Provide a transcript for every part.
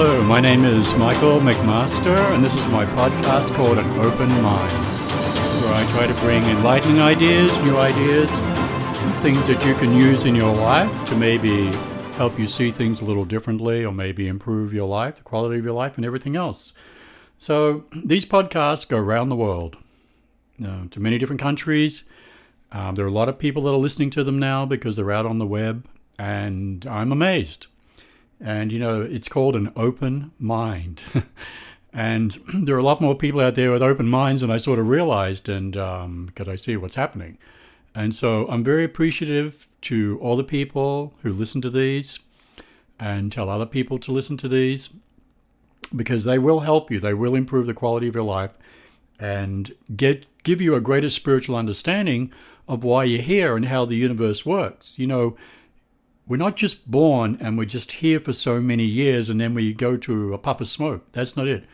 Hello, my name is Michael McMaster, and this is my podcast called An Open Mind, where I try to bring enlightening ideas, new ideas, things that you can use in your life to maybe help you see things a little differently or maybe improve your life, the quality of your life, and everything else. So these podcasts go around the world uh, to many different countries. Um, there are a lot of people that are listening to them now because they're out on the web, and I'm amazed. And you know, it's called an open mind. and there are a lot more people out there with open minds than I sort of realized, and because um, I see what's happening. And so I'm very appreciative to all the people who listen to these and tell other people to listen to these because they will help you. They will improve the quality of your life and get give you a greater spiritual understanding of why you're here and how the universe works. You know, we're not just born and we're just here for so many years and then we go to a puff of smoke. That's not it.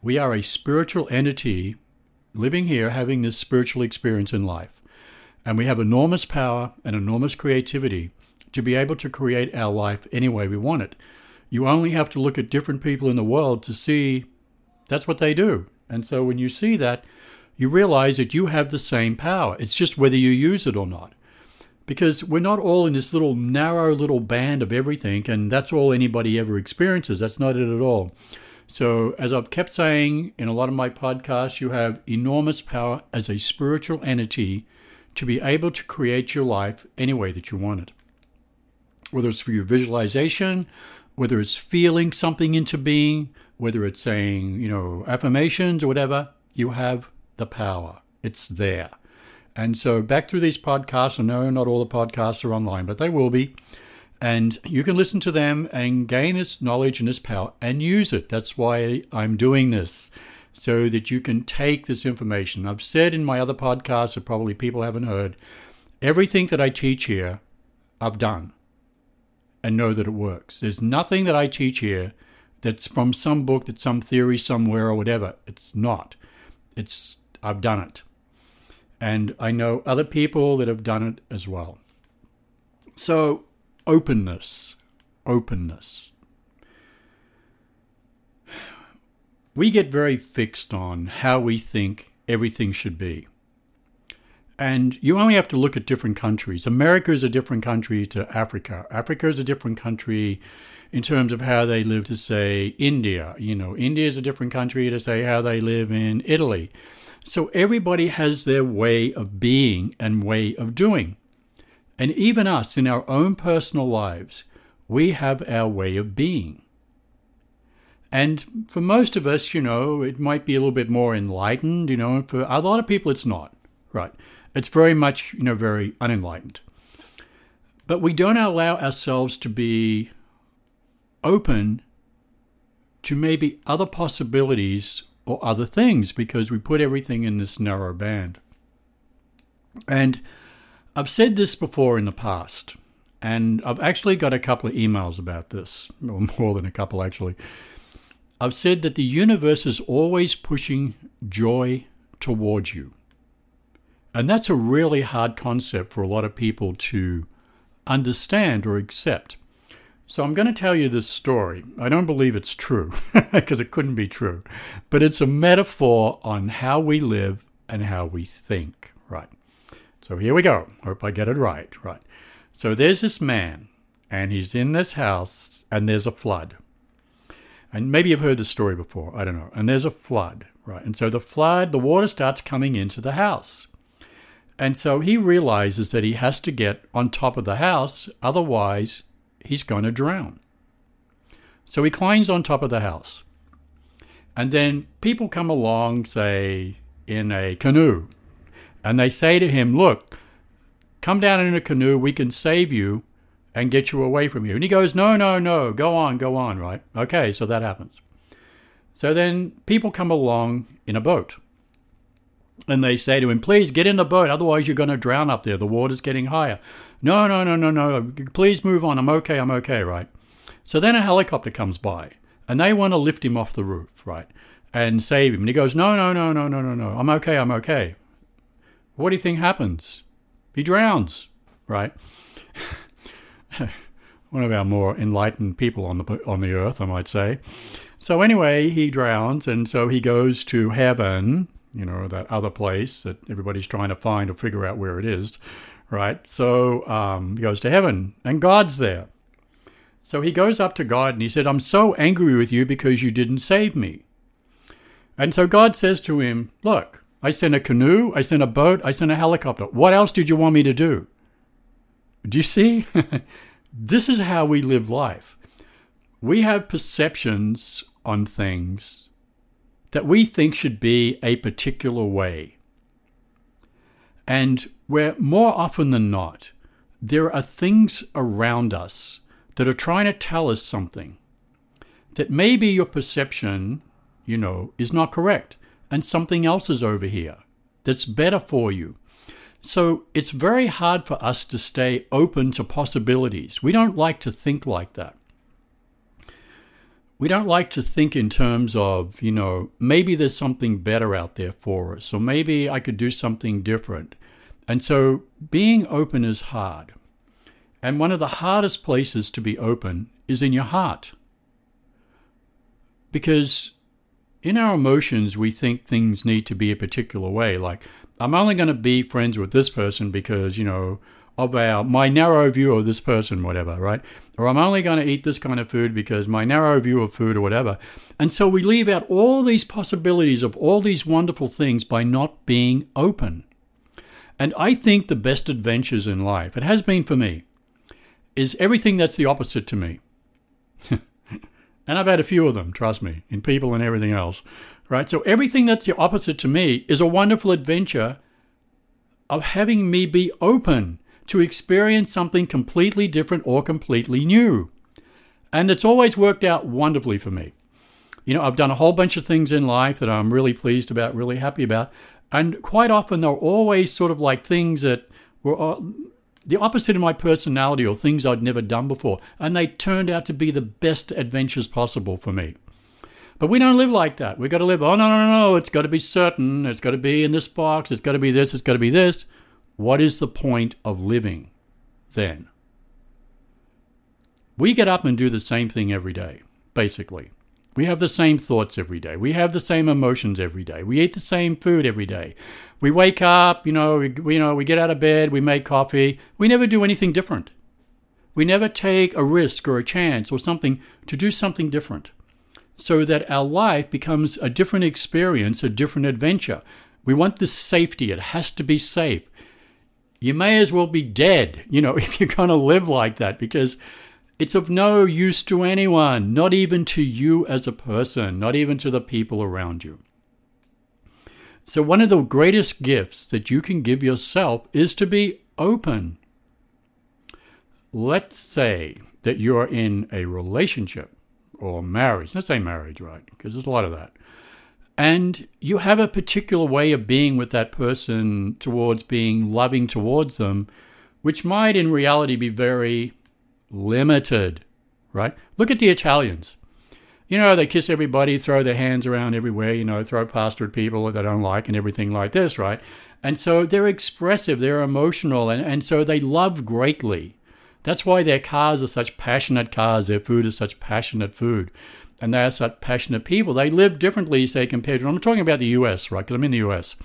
We are a spiritual entity living here having this spiritual experience in life. And we have enormous power and enormous creativity to be able to create our life any way we want it. You only have to look at different people in the world to see that's what they do. And so when you see that, you realize that you have the same power. It's just whether you use it or not. Because we're not all in this little narrow little band of everything, and that's all anybody ever experiences. That's not it at all. So, as I've kept saying in a lot of my podcasts, you have enormous power as a spiritual entity to be able to create your life any way that you want it. Whether it's for your visualization, whether it's feeling something into being, whether it's saying, you know, affirmations or whatever, you have the power. It's there. And so back through these podcasts, I know not all the podcasts are online, but they will be. And you can listen to them and gain this knowledge and this power and use it. That's why I'm doing this so that you can take this information. I've said in my other podcasts that probably people haven't heard, everything that I teach here, I've done and know that it works. There's nothing that I teach here that's from some book, that's some theory somewhere or whatever. It's not. It's I've done it. And I know other people that have done it as well. So openness, openness. we get very fixed on how we think everything should be. And you only have to look at different countries. America is a different country to Africa. Africa is a different country in terms of how they live to, say, India. You know, India is a different country to, say, how they live in Italy. So everybody has their way of being and way of doing. And even us, in our own personal lives, we have our way of being. And for most of us, you know, it might be a little bit more enlightened, you know, for a lot of people, it's not, right? It's very much, you know, very unenlightened. But we don't allow ourselves to be open to maybe other possibilities or other things because we put everything in this narrow band. And I've said this before in the past, and I've actually got a couple of emails about this, or more than a couple actually. I've said that the universe is always pushing joy towards you. And that's a really hard concept for a lot of people to understand or accept. So I'm going to tell you this story. I don't believe it's true because it couldn't be true, but it's a metaphor on how we live and how we think, right? So here we go. Hope I get it right, right? So there's this man and he's in this house and there's a flood. And maybe you've heard this story before, I don't know. And there's a flood, right? And so the flood, the water starts coming into the house. And so he realizes that he has to get on top of the house, otherwise, he's going to drown. So he climbs on top of the house. And then people come along, say, in a canoe, and they say to him, Look, come down in a canoe, we can save you and get you away from you. And he goes, No, no, no, go on, go on, right? Okay, so that happens. So then people come along in a boat. And they say to him, Please get in the boat, otherwise you're going to drown up there. The water's getting higher. No, no, no, no, no. Please move on. I'm okay, I'm okay, right? So then a helicopter comes by and they want to lift him off the roof, right? And save him. And he goes, No, no, no, no, no, no, no. I'm okay, I'm okay. What do you think happens? He drowns, right? one of our more enlightened people on the on the earth, I might say. So anyway, he drowns, and so he goes to heaven, you know, that other place that everybody's trying to find or figure out where it is, right? So um, he goes to heaven, and God's there. So he goes up to God and he said, I'm so angry with you because you didn't save me. And so God says to him, Look, I sent a canoe, I sent a boat, I sent a helicopter. What else did you want me to do? Do you see? this is how we live life. We have perceptions on things that we think should be a particular way. And where more often than not, there are things around us that are trying to tell us something that maybe your perception, you know, is not correct and something else is over here that's better for you. So it's very hard for us to stay open to possibilities. We don't like to think like that. We don't like to think in terms of, you know, maybe there's something better out there for us, or maybe I could do something different. And so being open is hard. And one of the hardest places to be open is in your heart. Because in our emotions, we think things need to be a particular way. Like, I'm only going to be friends with this person because, you know, of our my narrow view of this person, whatever, right? Or I'm only going to eat this kind of food because my narrow view of food or whatever. And so we leave out all these possibilities of all these wonderful things by not being open. And I think the best adventures in life, it has been for me, is everything that's the opposite to me. and I've had a few of them, trust me, in people and everything else. Right? So everything that's the opposite to me is a wonderful adventure of having me be open to experience something completely different or completely new. And it's always worked out wonderfully for me. You know, I've done a whole bunch of things in life that I'm really pleased about, really happy about. And quite often they're always sort of like things that were uh, the opposite of my personality or things I'd never done before. And they turned out to be the best adventures possible for me. But we don't live like that. We've got to live, oh, no, no, no, it's got to be certain. It's got to be in this box. It's got to be this. It's got to be this. What is the point of living then? We get up and do the same thing every day, basically. We have the same thoughts every day. We have the same emotions every day. We eat the same food every day. We wake up, you know, we, you know, we get out of bed, we make coffee. We never do anything different. We never take a risk or a chance or something to do something different so that our life becomes a different experience, a different adventure. We want this safety. It has to be safe. You may as well be dead, you know, if you're going to live like that because it's of no use to anyone, not even to you as a person, not even to the people around you. So, one of the greatest gifts that you can give yourself is to be open. Let's say that you're in a relationship or marriage. Let's say marriage, right? Because there's a lot of that. And you have a particular way of being with that person towards being loving towards them, which might in reality be very limited, right? Look at the Italians. You know, they kiss everybody, throw their hands around everywhere, you know, throw pasta at people that they don't like and everything like this, right? And so they're expressive, they're emotional, and, and so they love greatly. That's why their cars are such passionate cars, their food is such passionate food, and they are such passionate people. They live differently, say, compared to, I'm talking about the US, right? Because I'm in the US.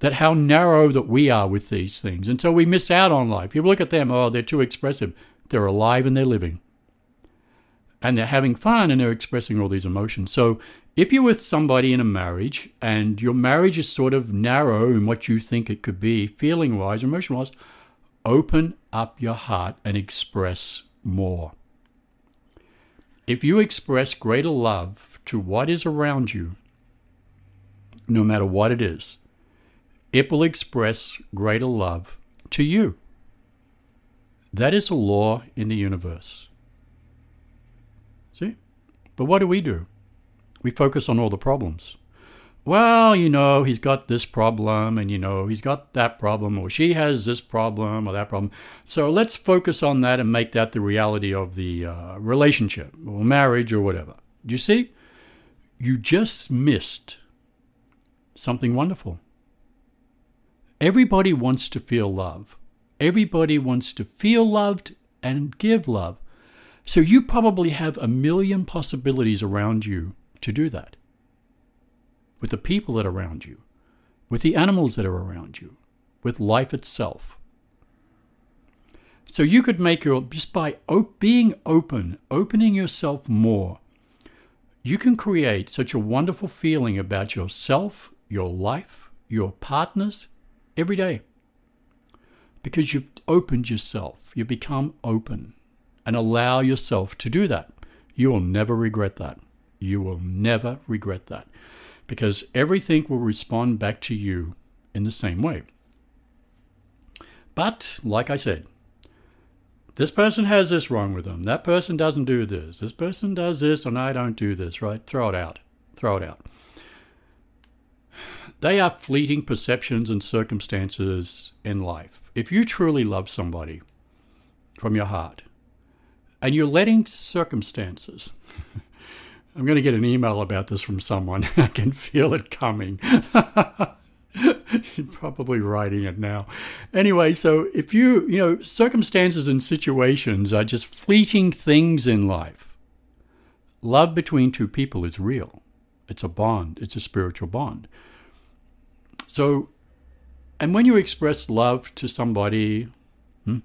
That how narrow that we are with these things. And so we miss out on life. You look at them, oh, they're too expressive. They're alive and they're living. And they're having fun and they're expressing all these emotions. So if you're with somebody in a marriage and your marriage is sort of narrow in what you think it could be, feeling wise, emotion wise, open up your heart and express more. If you express greater love to what is around you, no matter what it is, it will express greater love to you. That is a law in the universe. See? But what do we do? We focus on all the problems. Well, you know, he's got this problem, and you know, he's got that problem, or she has this problem or that problem. So let's focus on that and make that the reality of the uh, relationship or marriage or whatever. Do you see? You just missed something wonderful. Everybody wants to feel love. Everybody wants to feel loved and give love. So you probably have a million possibilities around you to do that with the people that are around you, with the animals that are around you, with life itself. So you could make your, just by op- being open, opening yourself more, you can create such a wonderful feeling about yourself, your life, your partners every day. Because you've opened yourself, you become open and allow yourself to do that. You will never regret that. You will never regret that because everything will respond back to you in the same way. But, like I said, this person has this wrong with them. That person doesn't do this. This person does this, and I don't do this, right? Throw it out. Throw it out. They are fleeting perceptions and circumstances in life. If you truly love somebody from your heart, and you're letting circumstances, I'm going to get an email about this from someone. I can feel it coming. Probably writing it now. Anyway, so if you, you know, circumstances and situations are just fleeting things in life. Love between two people is real. It's a bond, it's a spiritual bond. So, and when you express love to somebody, hmm,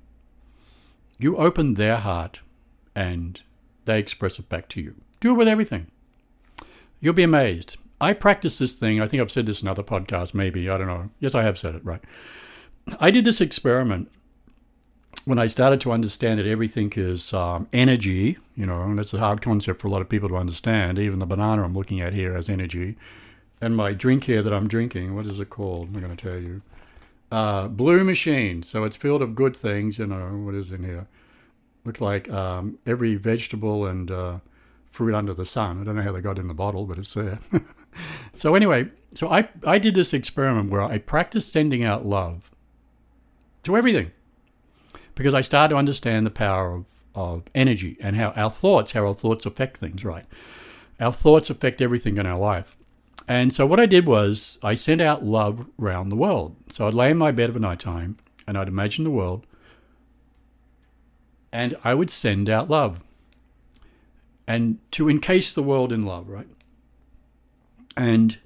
you open their heart and they express it back to you. Do it with everything. You'll be amazed. I practice this thing. I think I've said this in other podcasts, maybe. I don't know. Yes, I have said it, right. I did this experiment when I started to understand that everything is um, energy, you know, and that's a hard concept for a lot of people to understand. Even the banana I'm looking at here has energy. And my drink here that I'm drinking, what is it called? I'm going to tell you. Uh, Blue Machine. So it's filled of good things, you know, what is in here? Looks like um, every vegetable and uh, fruit under the sun. I don't know how they got in the bottle, but it's there. so anyway, so I, I did this experiment where I practiced sending out love to everything because I started to understand the power of, of energy and how our thoughts, how our thoughts affect things, right? Our thoughts affect everything in our life. And so what I did was I sent out love around the world. So I'd lay in my bed of a night time and I'd imagine the world and I would send out love and to encase the world in love, right? And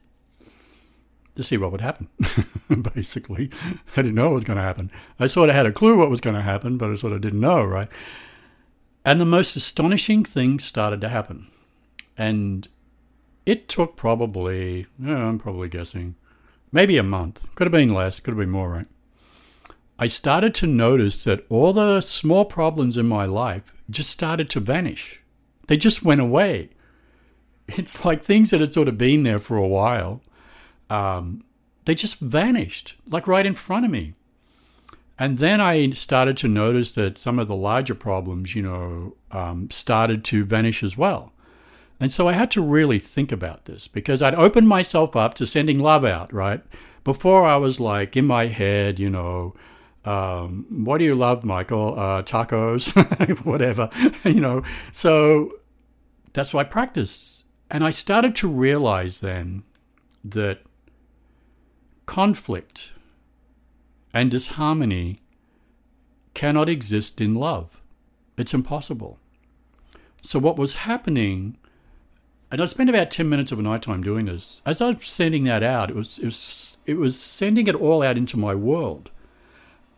to see what would happen, basically. I didn't know what was going to happen. I sort of had a clue what was going to happen, but I sort of didn't know, right? And the most astonishing things started to happen. And it took probably, I'm probably guessing, maybe a month. Could have been less, could have been more, right? I started to notice that all the small problems in my life just started to vanish. They just went away. It's like things that had sort of been there for a while, um, they just vanished, like right in front of me. And then I started to notice that some of the larger problems, you know, um, started to vanish as well. And so I had to really think about this because I'd opened myself up to sending love out, right? Before I was like in my head, you know, um, what do you love, Michael? Uh, tacos, whatever, you know. So that's what I practice. And I started to realize then that conflict and disharmony cannot exist in love. It's impossible. So what was happening, and I spent about 10 minutes of a night time doing this, as I was sending that out, it was, it was, it was sending it all out into my world.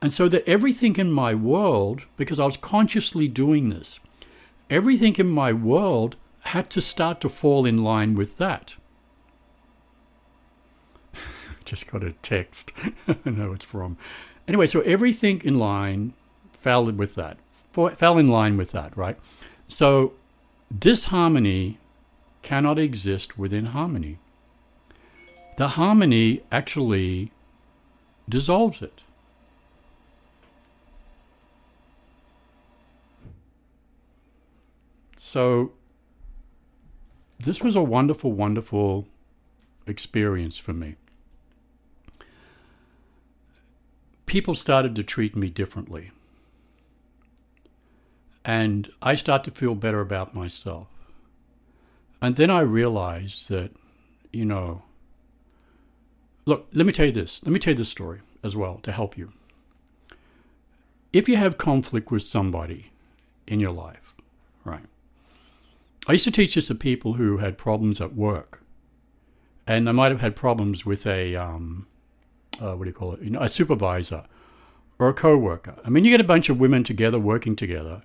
And so that everything in my world, because I was consciously doing this, everything in my world had to start to fall in line with that. Just got a text. I know it's from. Anyway, so everything in line fell with that, fell in line with that, right? So disharmony cannot exist within harmony. The harmony actually dissolves it. So this was a wonderful, wonderful experience for me. People started to treat me differently. And I start to feel better about myself. And then I realized that, you know, look, let me tell you this. Let me tell you this story as well to help you. If you have conflict with somebody in your life, right? I used to teach this to people who had problems at work, and they might have had problems with a um, uh, what do you call it? You know, a supervisor or a co-worker. I mean, you get a bunch of women together working together.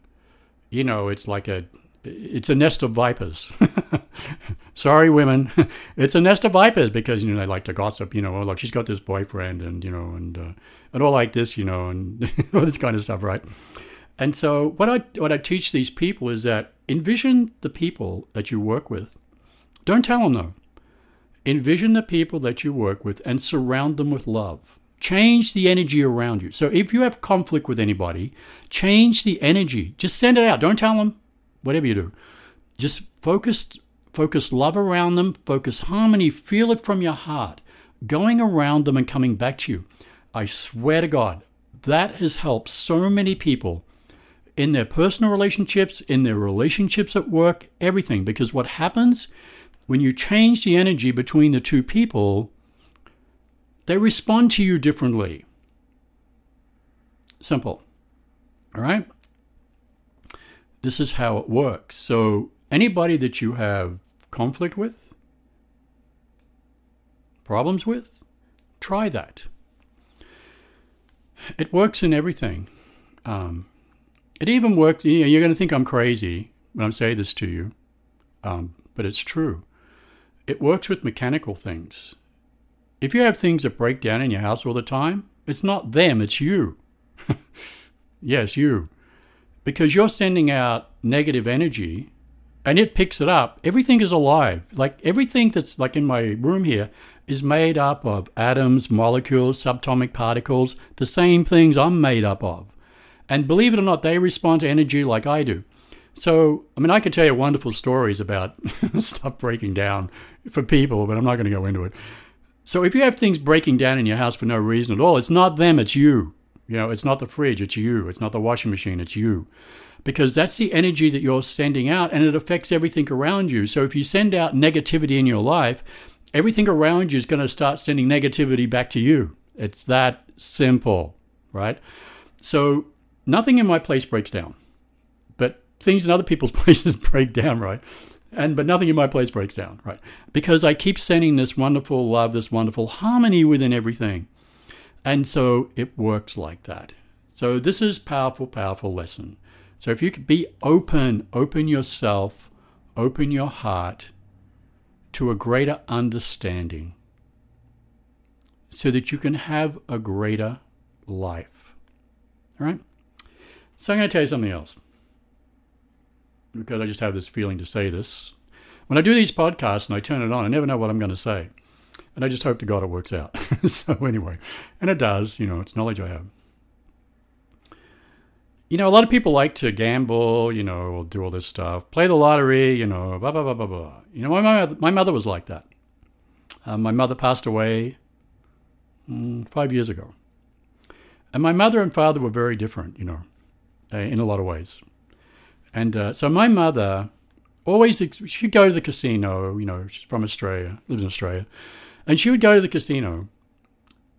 You know, it's like a it's a nest of vipers. Sorry, women, it's a nest of vipers because you know they like to gossip. You know, oh, look, she's got this boyfriend, and you know, and uh, and all like this, you know, and all this kind of stuff, right? And so, what I what I teach these people is that envision the people that you work with. Don't tell them though. Envision the people that you work with and surround them with love. Change the energy around you. So if you have conflict with anybody, change the energy. Just send it out. Don't tell them. Whatever you do, just focus focus love around them. Focus harmony. Feel it from your heart, going around them and coming back to you. I swear to God, that has helped so many people in their personal relationships, in their relationships at work, everything. Because what happens when you change the energy between the two people, they respond to you differently. Simple. All right? This is how it works. So, anybody that you have conflict with, problems with, try that. It works in everything. Um, it even works, you know, you're going to think I'm crazy when I say this to you, um, but it's true. It works with mechanical things. If you have things that break down in your house all the time, it's not them, it's you. yes, you. Because you're sending out negative energy and it picks it up. Everything is alive. Like everything that's like in my room here is made up of atoms, molecules, subatomic particles, the same things I'm made up of. And believe it or not, they respond to energy like I do. So, I mean, I could tell you wonderful stories about stuff breaking down for people, but I'm not going to go into it. So, if you have things breaking down in your house for no reason at all, it's not them, it's you. You know, it's not the fridge, it's you. It's not the washing machine, it's you. Because that's the energy that you're sending out and it affects everything around you. So, if you send out negativity in your life, everything around you is going to start sending negativity back to you. It's that simple, right? So, nothing in my place breaks down, but things in other people's places break down, right? And but nothing in my place breaks down, right? Because I keep sending this wonderful love, this wonderful harmony within everything. And so it works like that. So this is powerful, powerful lesson. So if you could be open, open yourself, open your heart to a greater understanding so that you can have a greater life. All right? So I'm going to tell you something else. Because I just have this feeling to say this. When I do these podcasts and I turn it on, I never know what I'm going to say. And I just hope to God it works out. so, anyway, and it does, you know, it's knowledge I have. You know, a lot of people like to gamble, you know, do all this stuff, play the lottery, you know, blah, blah, blah, blah, blah. You know, my, mother, my mother was like that. Uh, my mother passed away mm, five years ago. And my mother and father were very different, you know uh, in a lot of ways. And uh, so my mother always she'd go to the casino. You know, she's from Australia, lives in Australia, and she would go to the casino.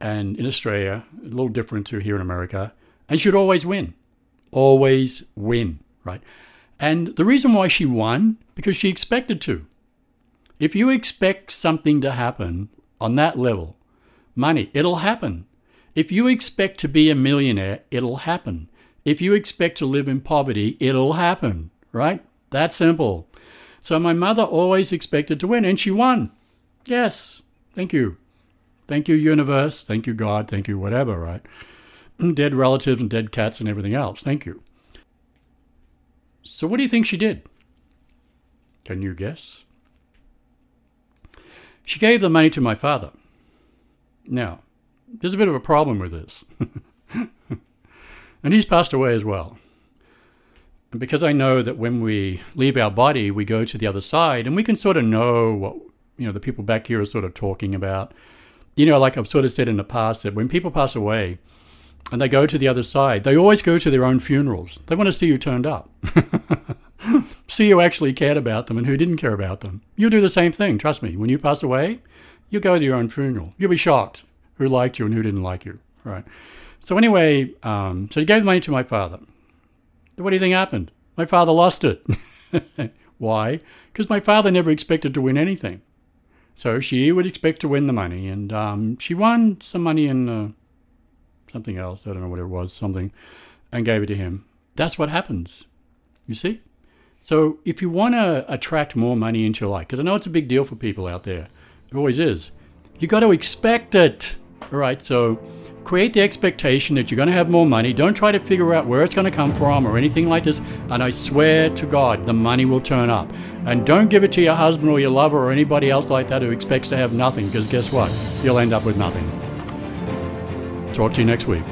And in Australia, a little different to here in America, and she'd always win, always win, right? And the reason why she won because she expected to. If you expect something to happen on that level, money, it'll happen. If you expect to be a millionaire, it'll happen. If you expect to live in poverty, it'll happen, right? That simple. So my mother always expected to win, and she won. Yes, thank you. Thank you, universe. Thank you, God. Thank you, whatever, right? dead relatives and dead cats and everything else. Thank you. So, what do you think she did? Can you guess? She gave the money to my father. Now, there's a bit of a problem with this. And he's passed away as well. And because I know that when we leave our body, we go to the other side and we can sort of know what, you know, the people back here are sort of talking about. You know, like I've sort of said in the past, that when people pass away and they go to the other side, they always go to their own funerals. They want to see who turned up, see who actually cared about them and who didn't care about them. You'll do the same thing, trust me. When you pass away, you'll go to your own funeral. You'll be shocked who liked you and who didn't like you, right? So anyway, um, so he gave the money to my father. What do you think happened? My father lost it. Why? Because my father never expected to win anything. So she would expect to win the money, and um, she won some money in uh, something else. I don't know what it was, something, and gave it to him. That's what happens. You see? So if you want to attract more money into your life, because I know it's a big deal for people out there, it always is, you got to expect it. All right, so create the expectation that you're going to have more money. Don't try to figure out where it's going to come from or anything like this. And I swear to God, the money will turn up. And don't give it to your husband or your lover or anybody else like that who expects to have nothing, because guess what? You'll end up with nothing. Talk to you next week.